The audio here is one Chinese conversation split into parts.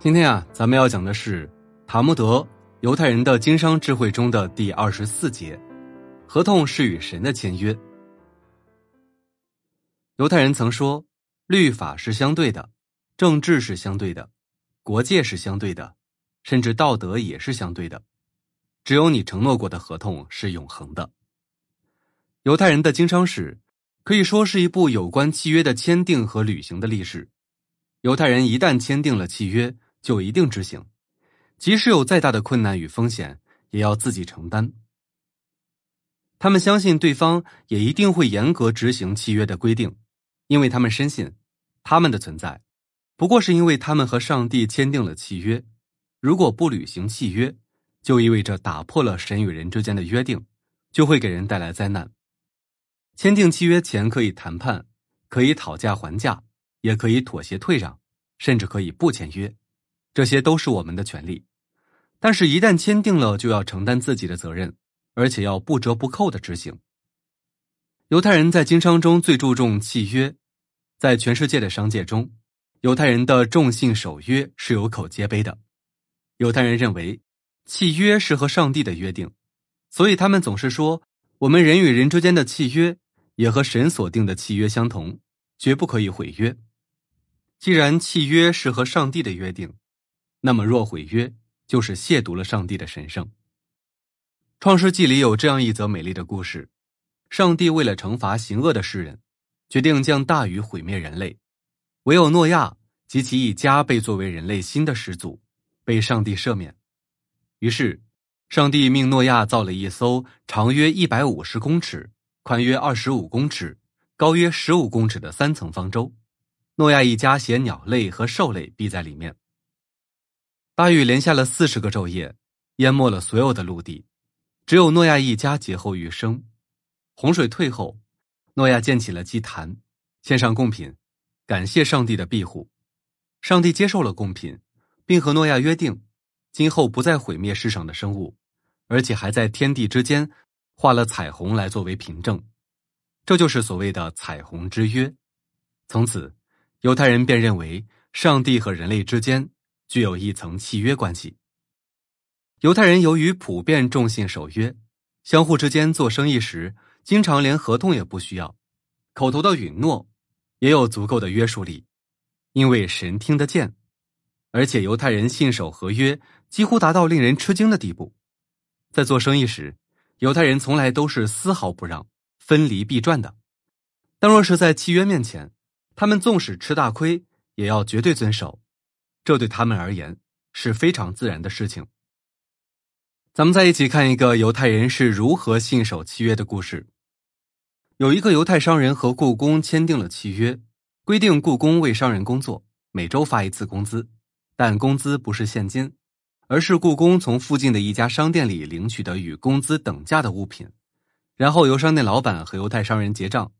今天啊，咱们要讲的是塔木德犹太人的经商智慧中的第二十四节：合同是与神的签约。犹太人曾说，律法是相对的，政治是相对的，国界是相对的，甚至道德也是相对的。只有你承诺过的合同是永恒的。犹太人的经商史可以说是一部有关契约的签订和履行的历史。犹太人一旦签订了契约，就一定执行，即使有再大的困难与风险，也要自己承担。他们相信对方也一定会严格执行契约的规定，因为他们深信，他们的存在不过是因为他们和上帝签订了契约。如果不履行契约，就意味着打破了神与人之间的约定，就会给人带来灾难。签订契约前可以谈判，可以讨价还价，也可以妥协退让，甚至可以不签约，这些都是我们的权利。但是，一旦签订了，就要承担自己的责任，而且要不折不扣的执行。犹太人在经商中最注重契约，在全世界的商界中，犹太人的重信守约是有口皆碑的。犹太人认为，契约是和上帝的约定，所以他们总是说，我们人与人之间的契约。也和神所定的契约相同，绝不可以毁约。既然契约是和上帝的约定，那么若毁约，就是亵渎了上帝的神圣。创世纪里有这样一则美丽的故事：上帝为了惩罚行恶的世人，决定降大雨毁灭人类，唯有诺亚及其一家被作为人类新的始祖，被上帝赦免。于是，上帝命诺亚造了一艘长约一百五十公尺。宽约二十五公尺、高约十五公尺的三层方舟，诺亚一家携鸟类和兽类避在里面。大雨连下了四十个昼夜，淹没了所有的陆地，只有诺亚一家劫后余生。洪水退后，诺亚建起了祭坛，献上贡品，感谢上帝的庇护。上帝接受了贡品，并和诺亚约定，今后不再毁灭世上的生物，而且还在天地之间。画了彩虹来作为凭证，这就是所谓的彩虹之约。从此，犹太人便认为上帝和人类之间具有一层契约关系。犹太人由于普遍重信守约，相互之间做生意时，经常连合同也不需要，口头的允诺也有足够的约束力，因为神听得见，而且犹太人信守合约几乎达到令人吃惊的地步，在做生意时。犹太人从来都是丝毫不让、分离必赚的，但若是在契约面前，他们纵使吃大亏，也要绝对遵守。这对他们而言是非常自然的事情。咱们再一起看一个犹太人是如何信守契约的故事。有一个犹太商人和故宫签订了契约，规定故宫为商人工作，每周发一次工资，但工资不是现金。而是故宫从附近的一家商店里领取的与工资等价的物品，然后由商店老板和犹太商人结账。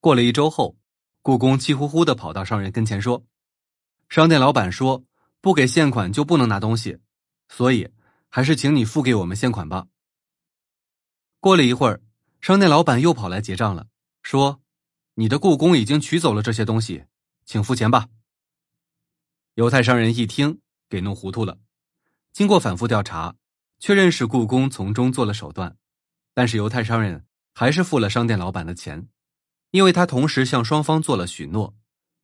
过了一周后，故宫气呼呼的跑到商人跟前说：“商店老板说不给现款就不能拿东西，所以还是请你付给我们现款吧。”过了一会儿，商店老板又跑来结账了，说：“你的故宫已经取走了这些东西，请付钱吧。”犹太商人一听，给弄糊涂了。经过反复调查，确认是故宫从中做了手段，但是犹太商人还是付了商店老板的钱，因为他同时向双方做了许诺，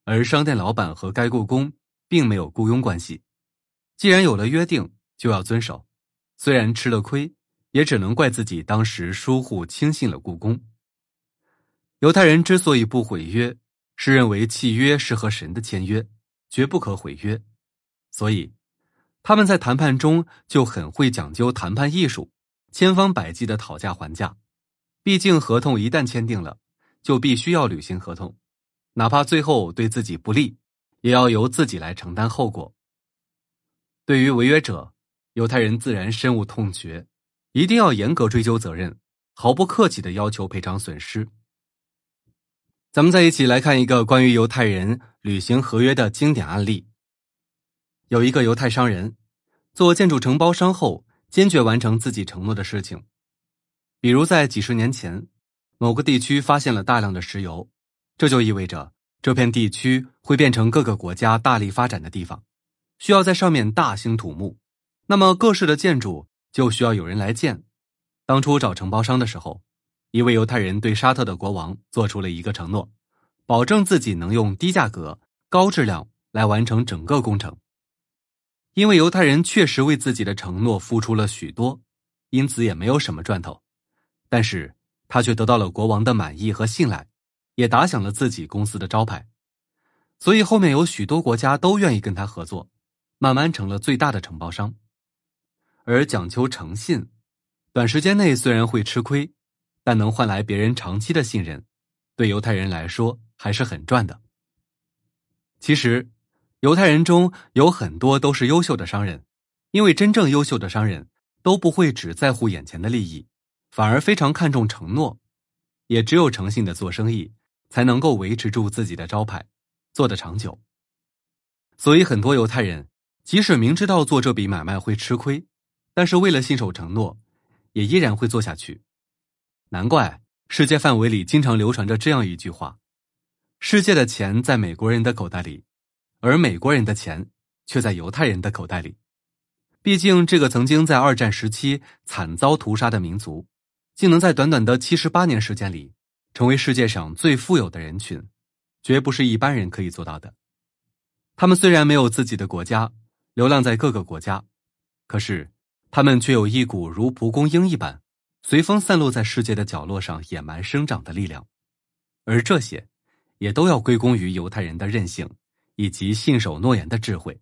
而商店老板和该雇工并没有雇佣关系。既然有了约定，就要遵守。虽然吃了亏，也只能怪自己当时疏忽轻信了故宫。犹太人之所以不毁约，是认为契约是和神的签约，绝不可毁约，所以。他们在谈判中就很会讲究谈判艺术，千方百计的讨价还价。毕竟合同一旦签订了，就必须要履行合同，哪怕最后对自己不利，也要由自己来承担后果。对于违约者，犹太人自然深恶痛绝，一定要严格追究责任，毫不客气的要求赔偿损失。咱们再一起来看一个关于犹太人履行合约的经典案例。有一个犹太商人，做建筑承包商后，坚决完成自己承诺的事情。比如，在几十年前，某个地区发现了大量的石油，这就意味着这片地区会变成各个国家大力发展的地方。需要在上面大兴土木，那么各式的建筑就需要有人来建。当初找承包商的时候，一位犹太人对沙特的国王做出了一个承诺，保证自己能用低价格、高质量来完成整个工程。因为犹太人确实为自己的承诺付出了许多，因此也没有什么赚头，但是他却得到了国王的满意和信赖，也打响了自己公司的招牌。所以后面有许多国家都愿意跟他合作，慢慢成了最大的承包商。而讲求诚信，短时间内虽然会吃亏，但能换来别人长期的信任，对犹太人来说还是很赚的。其实，犹太人中有很多都是优秀的商人，因为真正优秀的商人都不会只在乎眼前的利益，反而非常看重承诺。也只有诚信的做生意，才能够维持住自己的招牌。做得长久，所以很多犹太人即使明知道做这笔买卖会吃亏，但是为了信守承诺，也依然会做下去。难怪世界范围里经常流传着这样一句话：“世界的钱在美国人的口袋里，而美国人的钱却在犹太人的口袋里。”毕竟，这个曾经在二战时期惨遭屠杀的民族，竟能在短短的七十八年时间里，成为世界上最富有的人群。绝不是一般人可以做到的。他们虽然没有自己的国家，流浪在各个国家，可是他们却有一股如蒲公英一般，随风散落在世界的角落上野蛮生长的力量。而这些，也都要归功于犹太人的韧性以及信守诺言的智慧。